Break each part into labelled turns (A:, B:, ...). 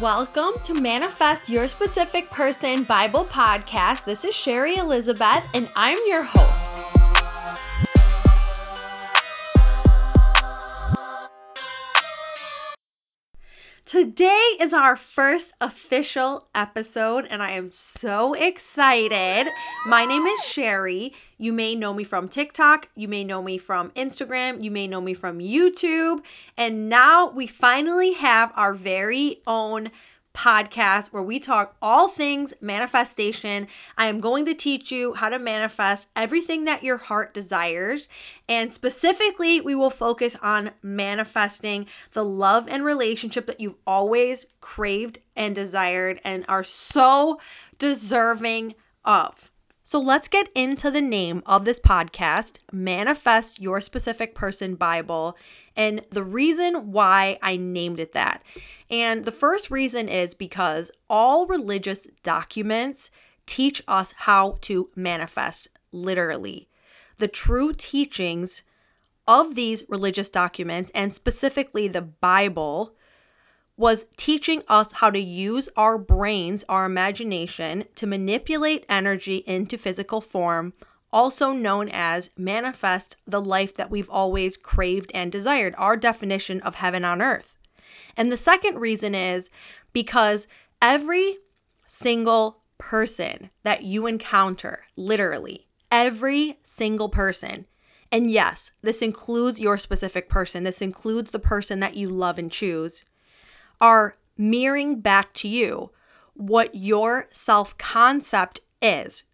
A: Welcome to Manifest Your Specific Person Bible Podcast. This is Sheri Elizabeth, and I'm your host. Today is our first official episode, and I am so excited. My name is Sheri. You may know me from TikTok, you may know me from Instagram, you may know me from YouTube, and now we finally have our very own podcast where we talk all things manifestation. I am going to teach you how to manifest everything that your heart desires. And specifically, we will focus on manifesting the love and relationship that you've always craved and desired and are so deserving of. So let's get into the name of this podcast Manifest Your Specific Person Bible and the reason why I named it that. And the first reason is because all religious documents teach us how to manifest, literally. The true teachings of these religious documents, and specifically the Bible, was teaching us how to use our brains, our imagination, to manipulate energy into physical form, also known as manifest the life that we've always craved and desired, our definition of heaven on earth. And the second reason is because every single person that you encounter, literally, every single person, and yes, this includes your specific person, this includes the person that you love and choose, are mirroring back to you what your self concept is.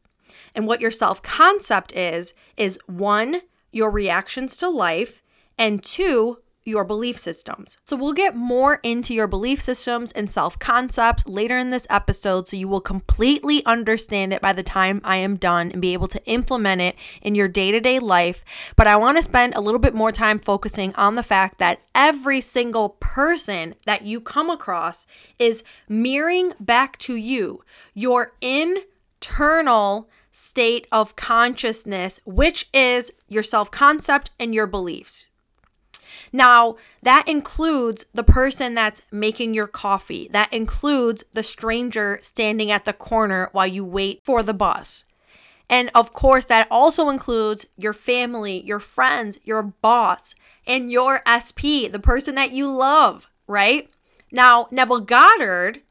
A: And what your self concept is, is one, your reactions to life, and two, your belief systems. So, we'll get more into your belief systems and self concepts later in this episode so you will completely understand it by the time I am done and be able to implement it in your day to day life. But I want to spend a little bit more time focusing on the fact that every single person that you come across is mirroring back to you your internal state of consciousness, which is your self concept and your beliefs. Now, that includes the person that's making your coffee. That includes the stranger standing at the corner while you wait for the bus. And of course, that also includes your family, your friends, your boss, and your SP, the person that you love, right? Now, Neville Goddard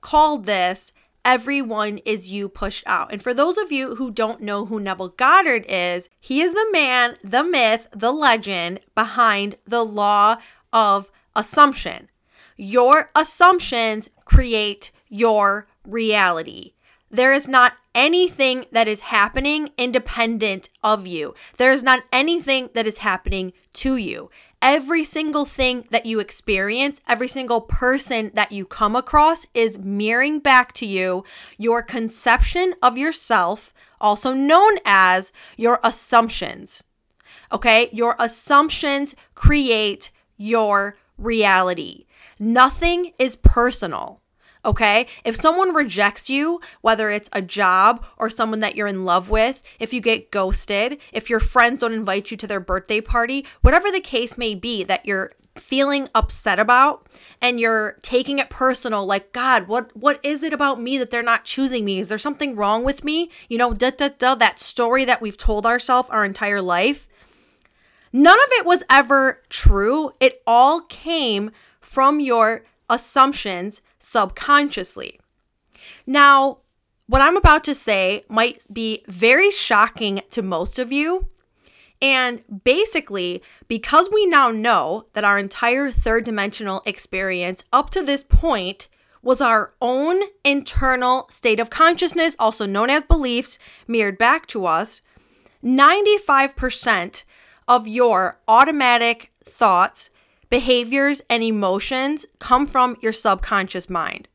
A: called this everyone is you pushed out. And for those of you who don't know who Neville Goddard is, he is the man, the myth, the legend behind the law of assumption. Your assumptions create your reality. There is not anything that is happening independent of you. There is not anything that is happening to you every single thing that you experience, every single person that you come across is mirroring back to you your conception of yourself, also known as your assumptions. Okay, your assumptions create your reality. Nothing is personal. Okay. If someone rejects you, whether it's a job or someone that you're in love with, if you get ghosted, if your friends don't invite you to their birthday party, whatever the case may be that you're feeling upset about and you're taking it personal like god what what is it about me that they're not choosing me? Is there something wrong with me? You know da da that story that we've told ourselves our entire life. None of it was ever true. It all came from your assumptions subconsciously. Now, what I'm about to say might be very shocking to most of you. And basically, because we now know that our entire third dimensional experience up to this point was our own internal state of consciousness, also known as beliefs, mirrored back to us, 95% of your automatic thoughts behaviors, and emotions come from your subconscious mind.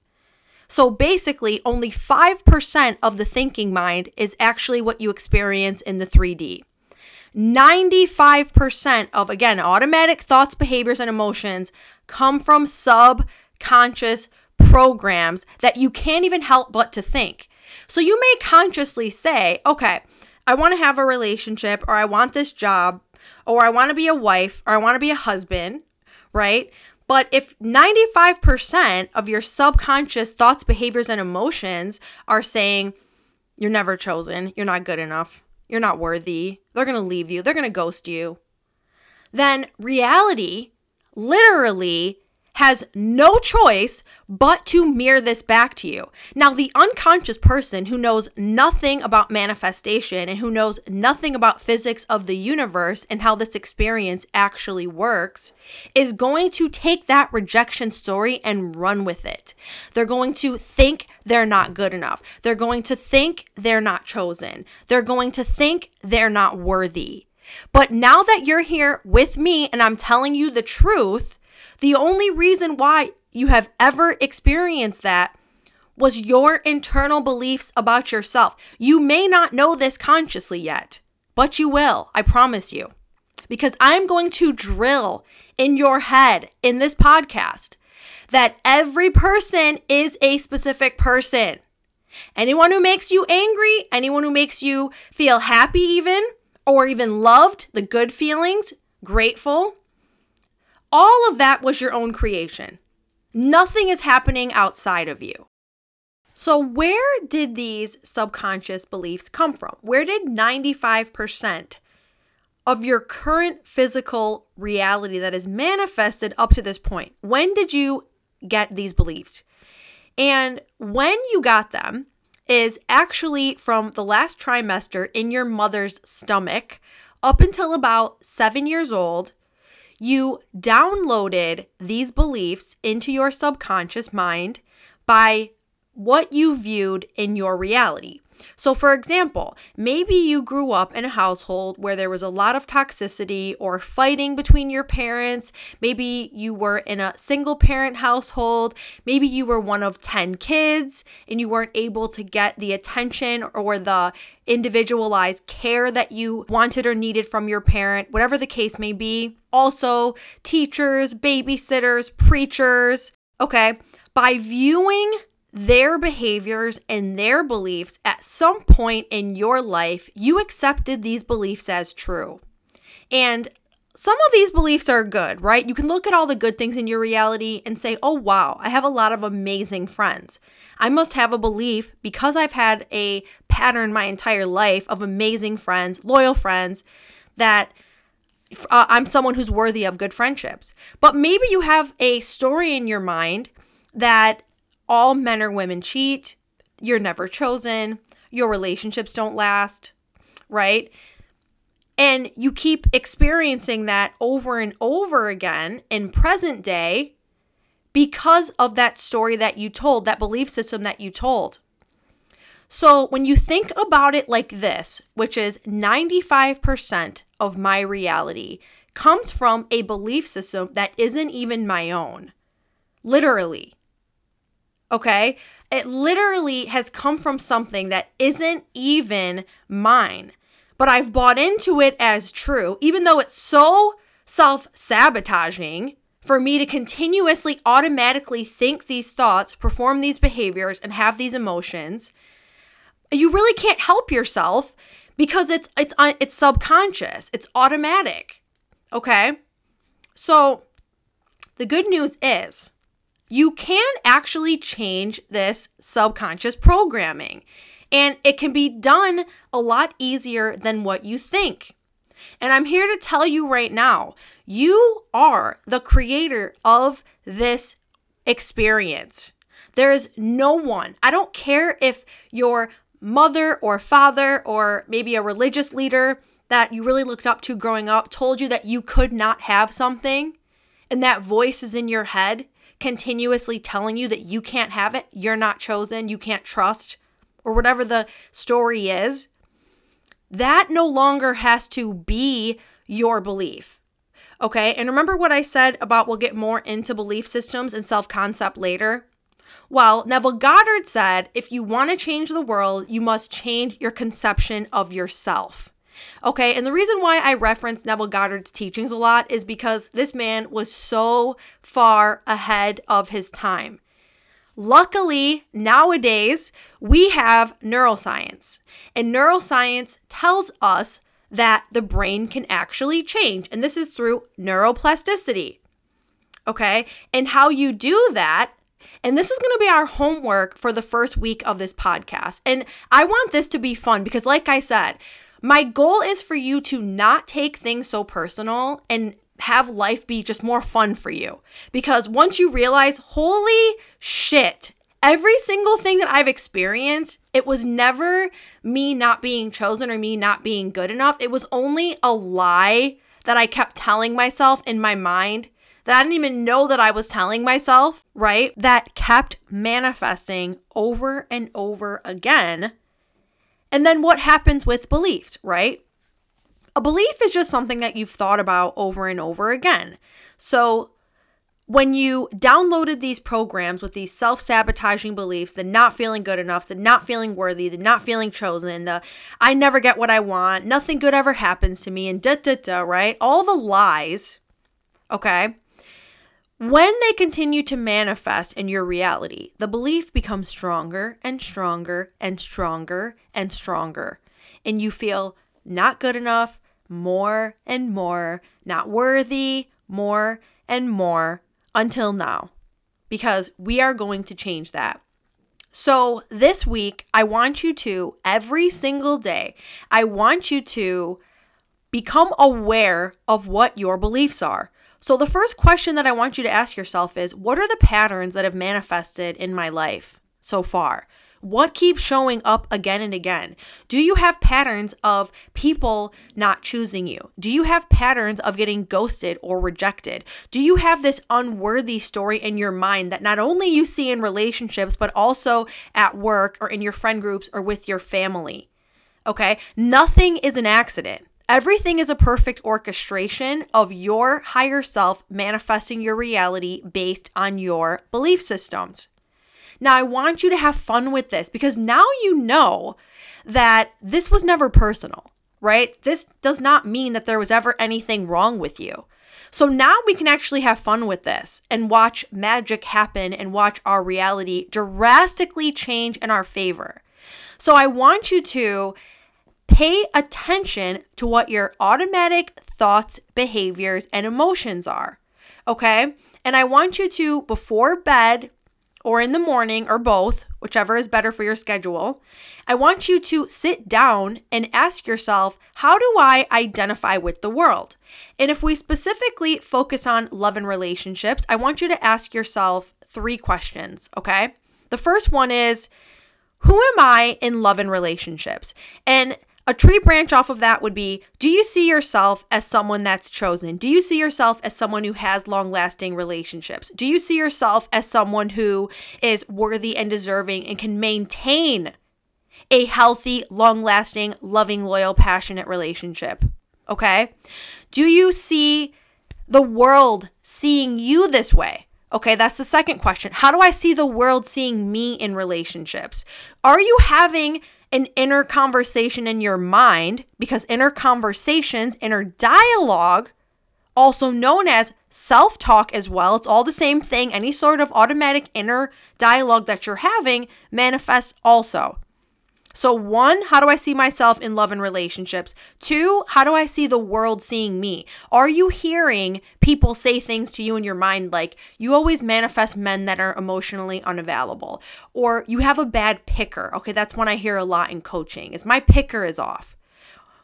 A: So basically, only 5% of the thinking mind is actually what you experience in the 3D. 95% of, again, automatic thoughts, behaviors, and emotions come from subconscious programs that you can't even help but to think. So you may consciously say, okay, I want to have a relationship, or I want this job, or I want to be a wife, or I want to be a husband, right? But if 95% of your subconscious thoughts, behaviors, and emotions are saying, you're never chosen, you're not good enough, you're not worthy, they're gonna leave you, they're gonna ghost you, then reality literally has no choice but to mirror this back to you. Now, the unconscious person who knows nothing about manifestation and who knows nothing about physics of the universe and how this experience actually works is going to take that rejection story and run with it. They're going to think they're not good enough. They're going to think they're not chosen. They're going to think they're not worthy. But now that you're here with me and I'm telling you the truth, the only reason why you have ever experienced that was your internal beliefs about yourself. You may not know this consciously yet, but you will, I promise you. Because I'm going to drill in your head in this podcast that every person is a specific person. Anyone who makes you angry, anyone who makes you feel happy, even, or even loved, the good feelings, grateful, all of that was your own creation. Nothing is happening outside of you. So, where did these subconscious beliefs come from? Where did 95% of your current physical reality that is manifested up to this point? When did you get these beliefs? And when you got them is actually from the last trimester in your mother's stomach up until about seven years old you downloaded these beliefs into your subconscious mind by what you viewed in your reality. So, for example, maybe you grew up in a household where there was a lot of toxicity or fighting between your parents. Maybe you were in a single parent household. Maybe you were one of 10 kids and you weren't able to get the attention or the individualized care that you wanted or needed from your parent, whatever the case may be. Also, teachers, babysitters, preachers. Okay. By viewing their behaviors and their beliefs, at some point in your life, you accepted these beliefs as true. And some of these beliefs are good, right? You can look at all the good things in your reality and say, oh, wow, I have a lot of amazing friends. I must have a belief because I've had a pattern my entire life of amazing friends, loyal friends, that uh, I'm someone who's worthy of good friendships. But maybe you have a story in your mind that all men or women cheat, you're never chosen, your relationships don't last, right? And you keep experiencing that over and over again in present day because of that story that you told, that belief system that you told. So when you think about it like this, which is 95% of my reality, comes from a belief system that isn't even my own. Literally. Okay? It literally has come from something that isn't even mine, but I've bought into it as true, even though it's so self sabotaging for me to continuously automatically think these thoughts, perform these behaviors, and have these emotions. You really can't help yourself because it's it's it's subconscious. It's automatic. Okay? So the good news is you can actually change this subconscious programming. And it can be done a lot easier than what you think. And I'm here to tell you right now you are the creator of this experience. There is no one, I don't care if your mother or father or maybe a religious leader that you really looked up to growing up told you that you could not have something, and that voice is in your head continuously telling you that you can't have it, you're not chosen, you can't trust, or whatever the story is, that no longer has to be your belief. Okay, and remember what I said about we'll get more into belief systems and self concept later? Well, Neville Goddard said if you want to change the world, you must change your conception of yourself. Okay, and the reason why I reference Neville Goddard's teachings a lot is because this man was so far ahead of his time. Luckily, nowadays, we have neuroscience, and neuroscience tells us that the brain can actually change, and this is through neuroplasticity. Okay. And how you do that and this is going to be our homework for the first week of this podcast. And I want this to be fun because, like I said, my goal is for you to not take things so personal and have life be just more fun for you. Because once you realize, holy shit, every single thing that I've experienced, it was never me not being chosen or me not being good enough. It was only a lie that I kept telling myself in my mind that I didn't even know that I was telling myself, right? That kept manifesting over and over again. And then what happens with beliefs, right? A belief is just something that you've thought about over and over again. So when you downloaded these programs with these self sabotaging beliefs, the not feeling good enough, the not feeling worthy, the not feeling chosen, the I never get what I want, nothing good ever happens to me, and da da da, right? All the lies, okay? When they continue to manifest in your reality, the belief becomes stronger and stronger and stronger and stronger. And you feel not good enough more and more, not worthy more and more until now. Because we are going to change that. So, this week, I want you to, every single day, I want you to become aware of what your beliefs are. So, the first question that I want you to ask yourself is What are the patterns that have manifested in my life so far? What keeps showing up again and again? Do you have patterns of people not choosing you? Do you have patterns of getting ghosted or rejected? Do you have this unworthy story in your mind that not only you see in relationships, but also at work or in your friend groups or with your family? Okay, nothing is an accident. Everything is a perfect orchestration of your higher self manifesting your reality based on your belief systems. Now, I want you to have fun with this because now you know that this was never personal, right? This does not mean that there was ever anything wrong with you. So now we can actually have fun with this and watch magic happen and watch our reality drastically change in our favor. So I want you to Pay attention to what your automatic thoughts, behaviors, and emotions are. Okay? And I want you to, before bed or in the morning or both, whichever is better for your schedule, I want you to sit down and ask yourself, how do I identify with the world? And if we specifically focus on love and relationships, I want you to ask yourself three questions, okay? The first one is, who am I in love and relationships? And a tree branch off of that would be Do you see yourself as someone that's chosen? Do you see yourself as someone who has long lasting relationships? Do you see yourself as someone who is worthy and deserving and can maintain a healthy, long lasting, loving, loyal, passionate relationship? Okay. Do you see the world seeing you this way? Okay, that's the second question. How do I see the world seeing me in relationships? Are you having an inner conversation in your mind because inner conversations, inner dialogue, also known as self talk as well, it's all the same thing. Any sort of automatic inner dialogue that you're having manifests also. So, one, how do I see myself in love and relationships? Two, how do I see the world seeing me? Are you hearing people say things to you in your mind like, you always manifest men that are emotionally unavailable, or you have a bad picker? Okay, that's one I hear a lot in coaching, is my picker is off.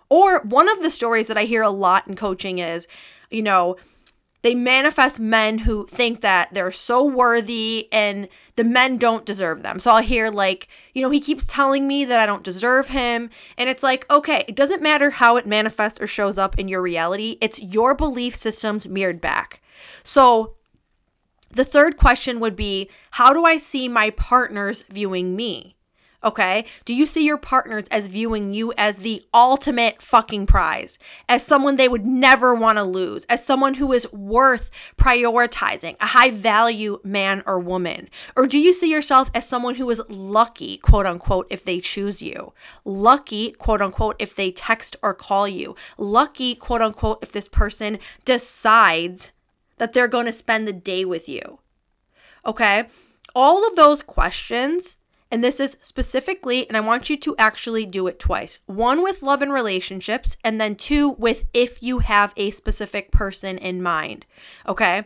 A: Or one of the stories that I hear a lot in coaching is, you know, they manifest men who think that they're so worthy and the men don't deserve them. So I'll hear, like, you know, he keeps telling me that I don't deserve him. And it's like, okay, it doesn't matter how it manifests or shows up in your reality, it's your belief systems mirrored back. So the third question would be how do I see my partners viewing me? Okay. Do you see your partners as viewing you as the ultimate fucking prize, as someone they would never want to lose, as someone who is worth prioritizing, a high value man or woman? Or do you see yourself as someone who is lucky, quote unquote, if they choose you? Lucky, quote unquote, if they text or call you? Lucky, quote unquote, if this person decides that they're going to spend the day with you? Okay. All of those questions and this is specifically, and I want you to actually do it twice one with love and relationships, and then two with if you have a specific person in mind. Okay.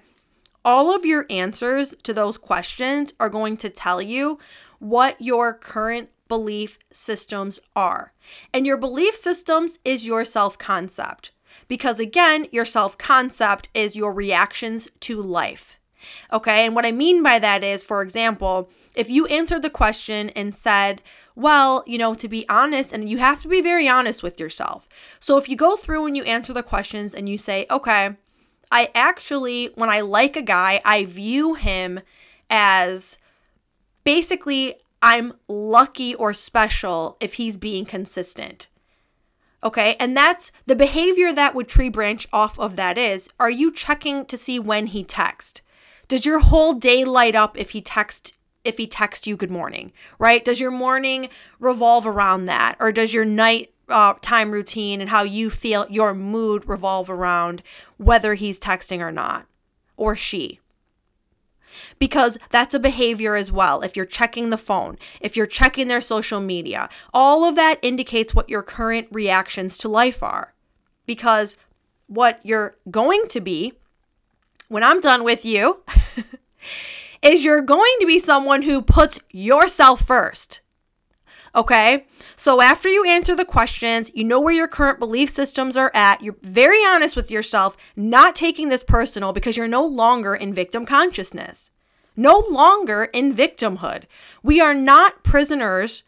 A: all of your answers to those questions are going to tell you what your current belief systems are. And your belief systems is your self concept. Because again, your self concept is your reactions to life. Okay, and what I mean by that is, for example, if you answered the question and said, well, you know, to be honest, and you have to be very honest with yourself. So if you go through and you answer the questions and you say, okay, I actually, when I like a guy, I view him as basically I'm lucky or special if he's being consistent. Okay, and that's the behavior that would tree branch off of that is are you checking to see when he texts? Does your whole day light up if he texts if he texts you good morning, right? Does your morning revolve around that or does your night uh, time routine and how you feel your mood revolve around whether he's texting or not or she? because that's a behavior as well. If you're checking the phone, if you're checking their social media, all of that indicates what your current reactions to life are. Because what you're going to be when I'm done with you is you're going to be someone who puts yourself first. Okay. So after you answer the questions, you know where your current belief systems are at. You're very honest with yourself, not taking this personal because you're no longer in victim consciousness, no longer in victimhood. We are not prisoners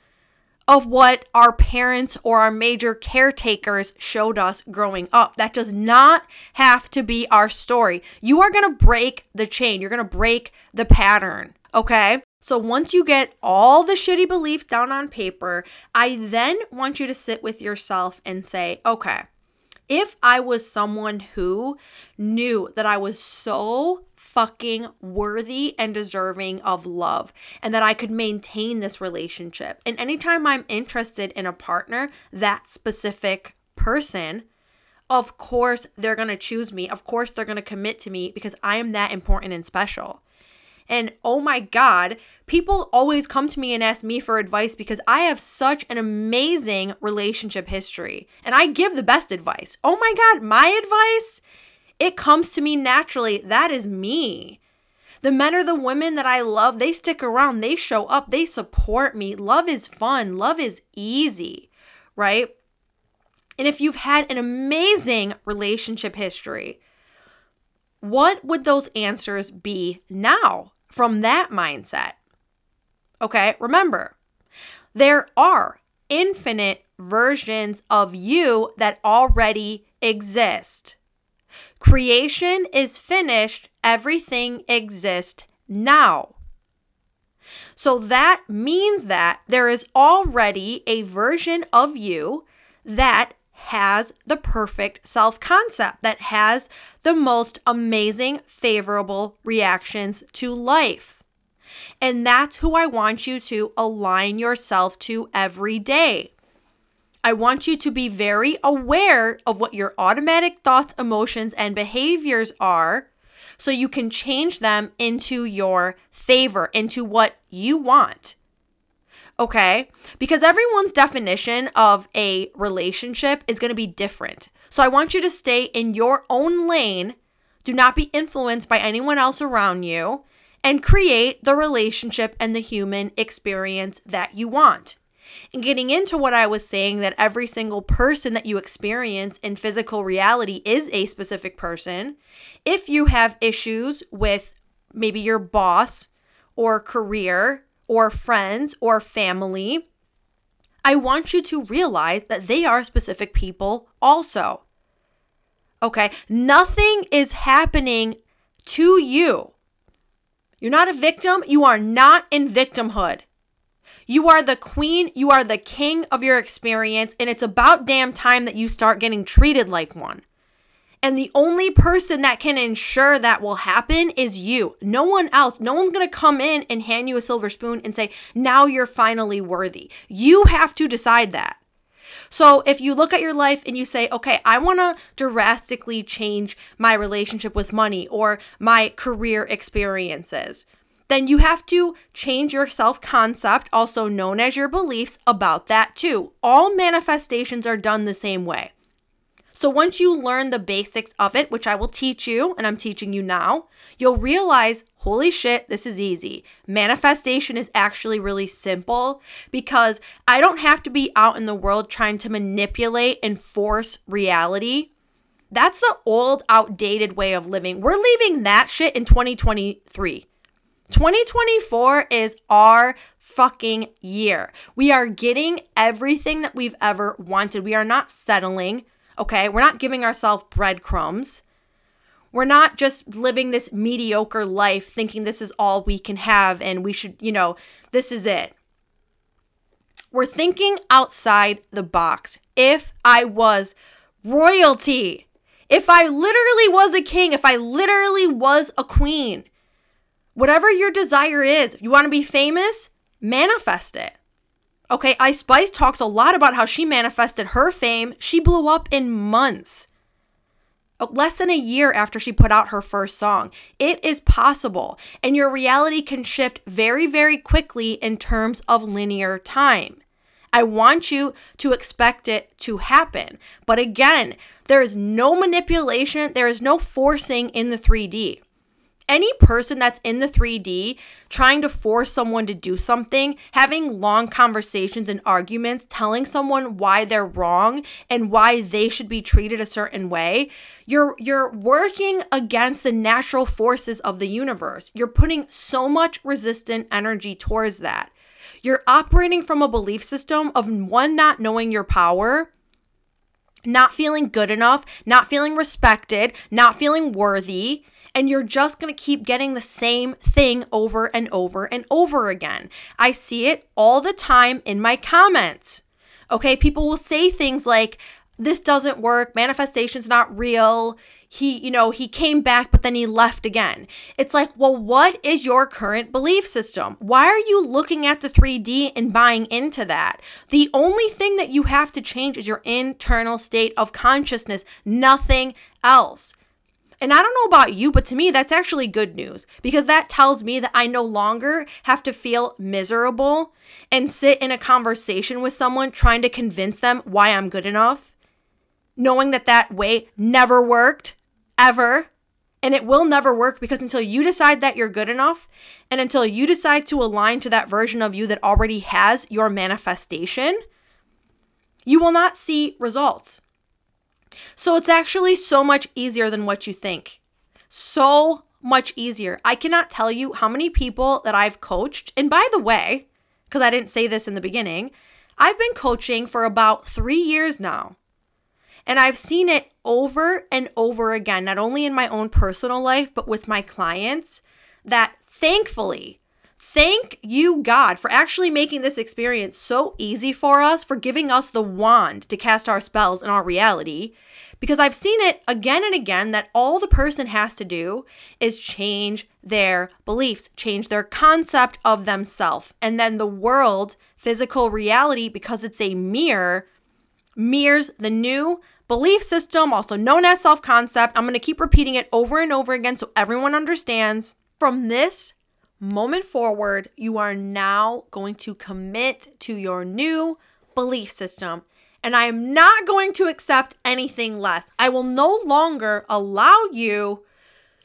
A: of what our parents or our major caretakers showed us growing up. That does not have to be our story. You are going to break the chain, you're going to break the pattern. Okay. So once you get all the shitty beliefs down on paper, I then want you to sit with yourself and say, okay, if I was someone who knew that I was so fucking worthy and deserving of love and that I could maintain this relationship. And anytime I'm interested in a partner, that specific person, of course they're going to choose me. Of course they're going to commit to me because I am that important and special. And oh my God, people always come to me and ask me for advice because I have such an amazing relationship history and I give the best advice. Oh my God, my advice, it comes to me naturally. That is me. The men or the women that I love, they stick around, they show up, they support me. Love is fun, love is easy, right? And if you've had an amazing relationship history, what would those answers be now? from that mindset. Okay, remember, there are infinite versions of you that already exist. Creation is finished, everything exists now. So that means that there is already a version of you that has the perfect self concept, that has the most amazing, favorable reactions to life. And that's who I want you to align yourself to every day. I want you to be very aware of what your automatic thoughts, emotions, and behaviors are so you can change them into your favor, into what you want okay? Because everyone's definition of a relationship is going to be different. So I want you to stay in your own lane. Do not be influenced by anyone else around you and create the relationship and the human experience that you want. And getting into what I was saying, that every single person that you experience in physical reality is a specific person. If you have issues with maybe your boss or career, or friends or family, I want you to realize that they are specific people also. Okay? Nothing is happening to you. You're not a victim. You are not in victimhood. You are the queen. You are the king of your experience. And it's about damn time that you start getting treated like one. And the only person that can ensure that will happen is you. No one else. No one's going to come in and hand you a silver spoon and say, now you're finally worthy. You have to decide that. So if you look at your life and you say, okay, I want to drastically change my relationship with money or my career experiences, then you have to change your self concept, also known as your beliefs, about that too. All manifestations are done the same way. So once you learn the basics of it, which I will teach you, and I'm teaching you now, you'll realize holy shit, this is easy. Manifestation is actually really simple because I don't have to be out in the world trying to manipulate and force reality. That's the old, outdated way of living. We're leaving that shit in 2023. 2024 is our fucking year. We are getting everything that we've ever wanted. We are not settling. Okay. We're not giving ourselves breadcrumbs. We're not just living this mediocre life thinking this is all we can have and we should, you know, this is it. We're thinking outside the box. If I was royalty, if I literally was a king, if I literally was a queen, whatever your desire is, if you want to be famous, manifest it. Okay, Ice Spice talks a lot about how she manifested her fame. She blew up in months. Uh, less than a year after she put out her first song. It is possible, and your reality can shift very, very quickly in terms of linear time. I want you to expect it to happen. But again, there is no manipulation, there is no forcing in the 3D any person that's in the 3D trying to force someone to do something, having long conversations and arguments, telling someone why they're wrong and why they should be treated a certain way, you're you're working against the natural forces of the universe. You're putting so much resistant energy towards that. You're operating from a belief system of one not knowing your power not feeling good enough, not feeling respected, not feeling worthy, and you're just going to keep getting the same thing over and over and over again. I see it all the time in my comments. Okay, people will say things like, this doesn't work, manifestation's not real. He, you know, he came back, but then he left again. It's like, well, what is your current belief system? Why are you looking at the 3D and buying into that? The only thing that you have to change is your internal state of consciousness, nothing else. And I don't know about you, but to me, that's actually good news because that tells me that I no longer have to feel miserable and sit in a conversation with someone trying to convince them why I'm good enough, knowing that that way never worked, ever. And it will never work because until you decide that you're good enough and until you decide to align to that version of you that already has your manifestation, you will not see results. So it's actually so much easier than what you think. So much easier. I cannot tell you how many people that I've coached. And by the way, because I didn't say this in the beginning, I've been coaching for about three years now. And I've seen it over and over again, not only in my own personal life, but with my clients, that thankfully, thank you, God, for actually making this experience so easy for us, for giving us the wand to cast our spells in our reality, because I've seen it again and again that all the person has to do is change their beliefs, change their concept of themselves. And then the world, physical reality, because it's a mirror, mirrors the new belief system, also known as self concept. I'm going to keep repeating it over and over again so everyone understands. From this moment forward, you are now going to commit to your new belief system and I am not going to accept anything less. I will no longer allow you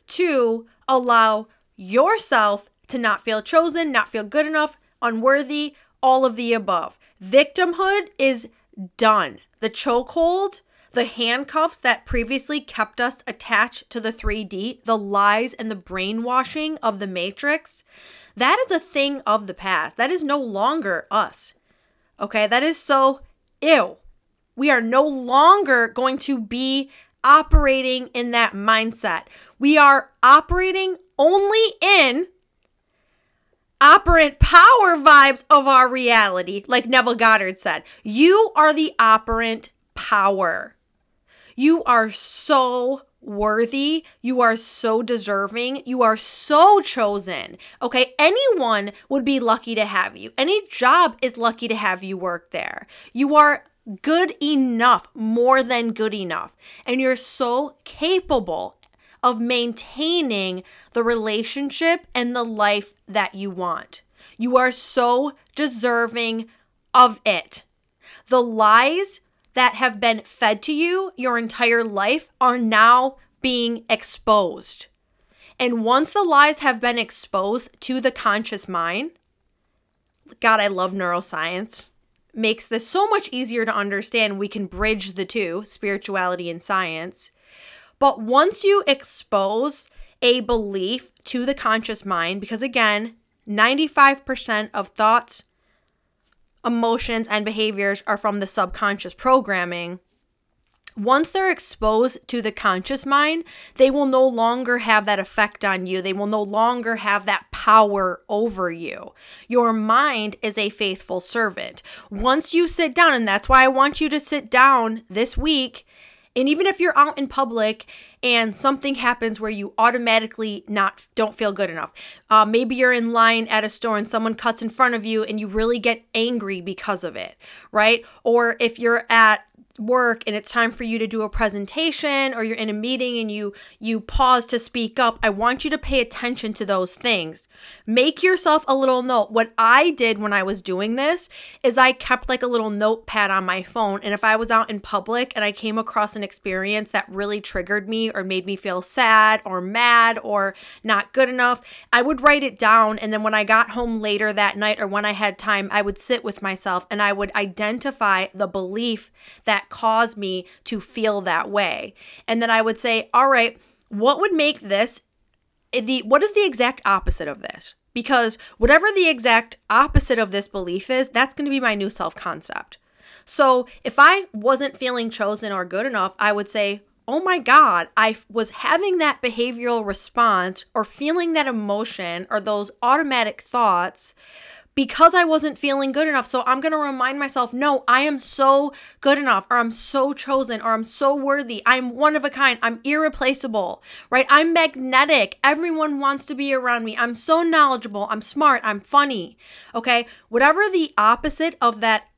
A: to allow yourself to not feel chosen, not feel good enough, unworthy, all of the above. Victimhood is done. The chokehold, the handcuffs that previously kept us attached to the 3D, the lies and the brainwashing of the Matrix, that is a thing of the past. That is no longer us. Okay, that is so ew. We are no longer going to be operating in that mindset. We are operating only in operant power vibes of our reality, like Neville Goddard said. You are the operant power. You are so worthy. You are so deserving. You are so chosen. Okay. Anyone would be lucky to have you. Any job is lucky to have you work there. You are good enough, more than good enough. And you're so capable of maintaining the relationship and the life that you want. You are so deserving of it. The lies that have been fed to you your entire life are now being exposed. And once the lies have been exposed to the conscious mind, God, I love neuroscience, makes this so much easier to understand. We can bridge the two, spirituality and science. But once you expose a belief to the conscious mind, because again, 95% of thoughts, emotions, and behaviors are from the subconscious programming once they're exposed to the conscious mind, they will no longer have that effect on you. They will no longer have that power over you. Your mind is a faithful servant. Once you sit down, and that's why I want you to sit down this week, and even if you're out in public and something happens where you automatically not don't feel good enough, uh, maybe you're in line at a store and someone cuts in front of you and you really get angry because of it, right? Or if you're at work and it's time for you to do a presentation or you're in a meeting and you you pause to speak up i want you to pay attention to those things. Make yourself a little note. What i did when i was doing this is i kept like a little notepad on my phone and if i was out in public and i came across an experience that really triggered me or made me feel sad or mad or not good enough i would write it down and then when i got home later that night or when i had time i would sit with myself and i would identify the belief that caused me to feel that way. And then I would say, all right, what would make this the what is the exact opposite of this? Because whatever the exact opposite of this belief is, that's going to be my new self concept. So if I wasn't feeling chosen or good enough, I would say, oh my God, I was having that behavioral response or feeling that emotion or those automatic thoughts because I wasn't feeling good enough. So I'm going to remind myself, no, I am so good enough, or I'm so chosen, or I'm so worthy. I'm one of a kind. I'm irreplaceable, right? I'm magnetic. Everyone wants to be around me. I'm so knowledgeable. I'm smart. I'm funny. Okay. Whatever the opposite of that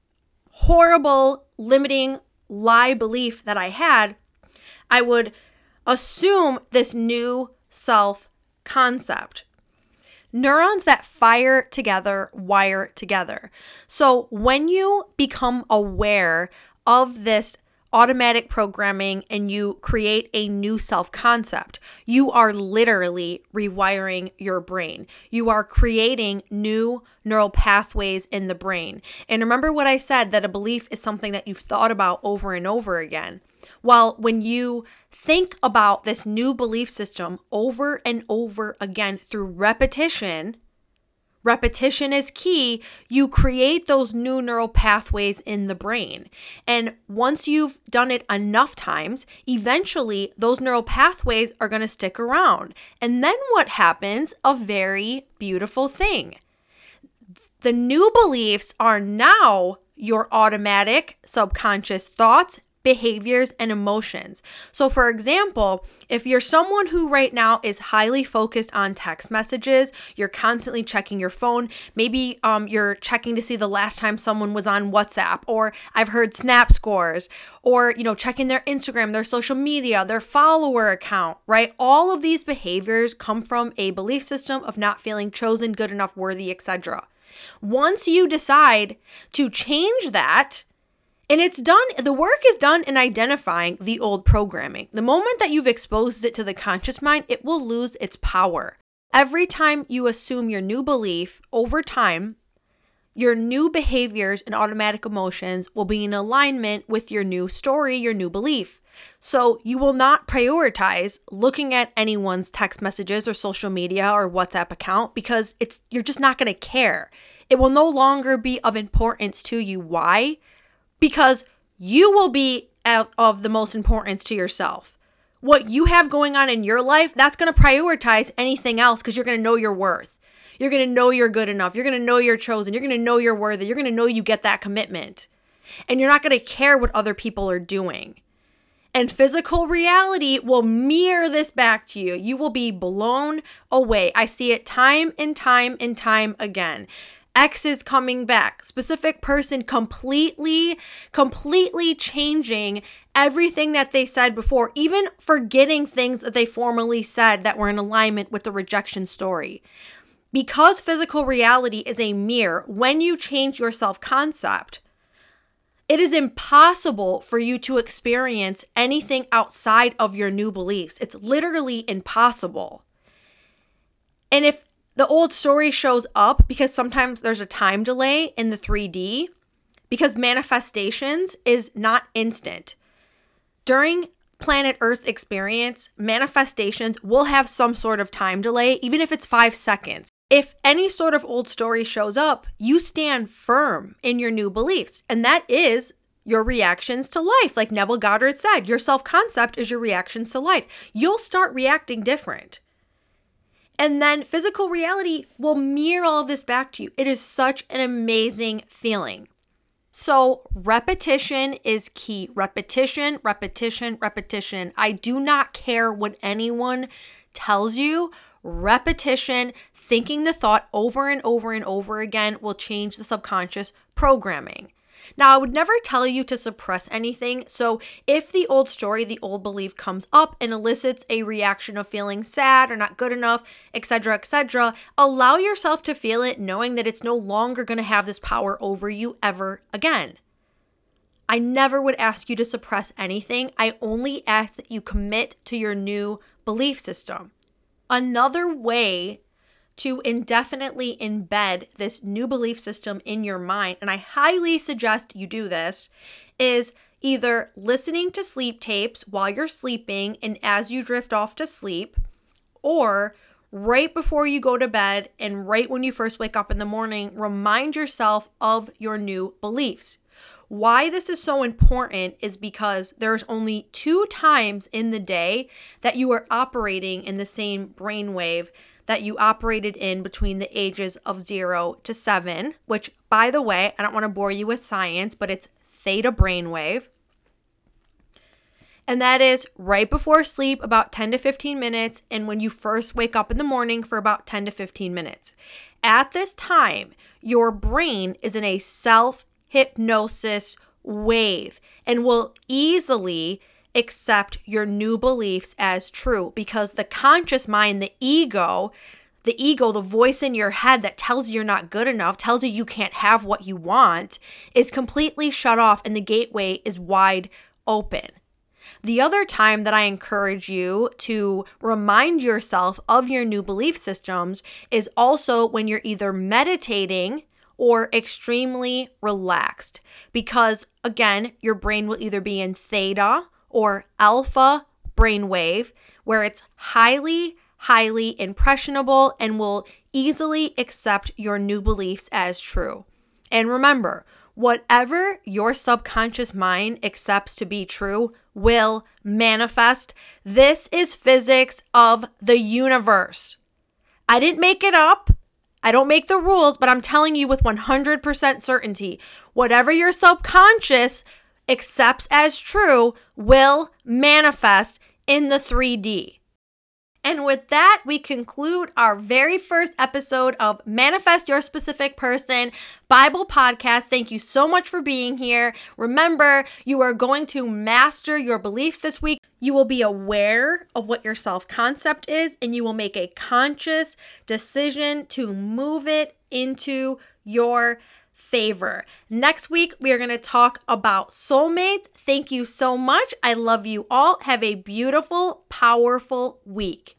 A: horrible, limiting lie belief that I had, I would assume this new self concept. Neurons that fire together wire together. So when you become aware of this automatic programming and you create a new self concept, you are literally rewiring your brain. You are creating new neural pathways in the brain. And remember what I said that a belief is something that you've thought about over and over again. Well, when you think about this new belief system over and over again through repetition, repetition is key. You create those new neural pathways in the brain. And once you've done it enough times, eventually those neural pathways are going to stick around. And then what happens? A very beautiful thing. The new beliefs are now your automatic subconscious thoughts, behaviors, and emotions. So, for example, if you're someone who right now is highly focused on text messages, you're constantly checking your phone, maybe um, you're checking to see the last time someone was on WhatsApp, or I've heard Snap scores, or, you know, checking their Instagram, their social media, their follower account, right? All of these behaviors come from a belief system of not feeling chosen, good enough, worthy, etc. Once you decide to change that, and it's done, the work is done in identifying the old programming. The moment that you've exposed it to the conscious mind, it will lose its power. Every time you assume your new belief over time, your new behaviors and automatic emotions will be in alignment with your new story, your new belief. So you will not prioritize looking at anyone's text messages or social media or WhatsApp account because it's you're just not going to care. It will no longer be of importance to you. Why? Because you will be of the most importance to yourself. What you have going on in your life, that's going to prioritize anything else because you're going to know your worth. You're going to know you're good enough. You're going to know you're chosen. You're going to know you're worthy. You're going to know you get that commitment. And you're not going to care what other people are doing. And physical reality will mirror this back to you. You will be blown away. I see it time and time and time again. X is coming back. Specific person completely, completely changing everything that they said before, even forgetting things that they formerly said that were in alignment with the rejection story. Because physical reality is a mirror, when you change your self concept, It is impossible for you to experience anything outside of your new beliefs. It's literally impossible. And if the old story shows up, because sometimes there's a time delay in the 3D, because manifestations is not instant. During planet Earth experience, manifestations will have some sort of time delay, even if it's five seconds. If any sort of old story shows up, you stand firm in your new beliefs. And that is your reactions to life. Like Neville Goddard said, your self concept is your reactions to life. You'll start reacting different. And then physical reality will mirror all of this back to you. It is such an amazing feeling. So, repetition is key. Repetition, repetition, repetition. I do not care what anyone tells you. Repetition, thinking the thought over and over and over again will change the subconscious programming. Now, I would never tell you to suppress anything. So, if the old story, the old belief comes up and elicits a reaction of feeling sad or not good enough, etc., etc., allow yourself to feel it, knowing that it's no longer going to have this power over you ever again. I never would ask you to suppress anything. I only ask that you commit to your new belief system. Another way to indefinitely embed this new belief system in your mind, and I highly suggest you do this, is either listening to sleep tapes while you're sleeping and as you drift off to sleep, or right before you go to bed and right when you first wake up in the morning, remind yourself of your new beliefs. Why this is so important is because there's only two times in the day that you are operating in the same brainwave that you operated in between the ages of zero to seven, which, by the way, I don't want to bore you with science, but it's theta brainwave. And that is right before sleep, about 10 to 15 minutes, and when you first wake up in the morning for about 10 to 15 minutes. At this time, your brain is in a self hypnosis wave and will easily accept your new beliefs as true because the conscious mind, the ego, the ego, the voice in your head that tells you you're not good enough, tells you you can't have what you want, is completely shut off and the gateway is wide open. The other time that I encourage you to remind yourself of your new belief systems is also when you're either meditating or extremely relaxed. Because again, your brain will either be in theta or alpha brainwave, where it's highly, highly impressionable and will easily accept your new beliefs as true. And remember, whatever your subconscious mind accepts to be true will manifest. This is physics of the universe. I didn't make it up. I don't make the rules, but I'm telling you with 100% certainty whatever your subconscious accepts as true will manifest in the 3D. And with that, we conclude our very first episode of Manifest Your Specific Person Bible Podcast. Thank you so much for being here. Remember, you are going to master your beliefs this week. You will be aware of what your self concept is, and you will make a conscious decision to move it into your favor. Next week, we are going to talk about soulmates. Thank you so much. I love you all. Have a beautiful, powerful week.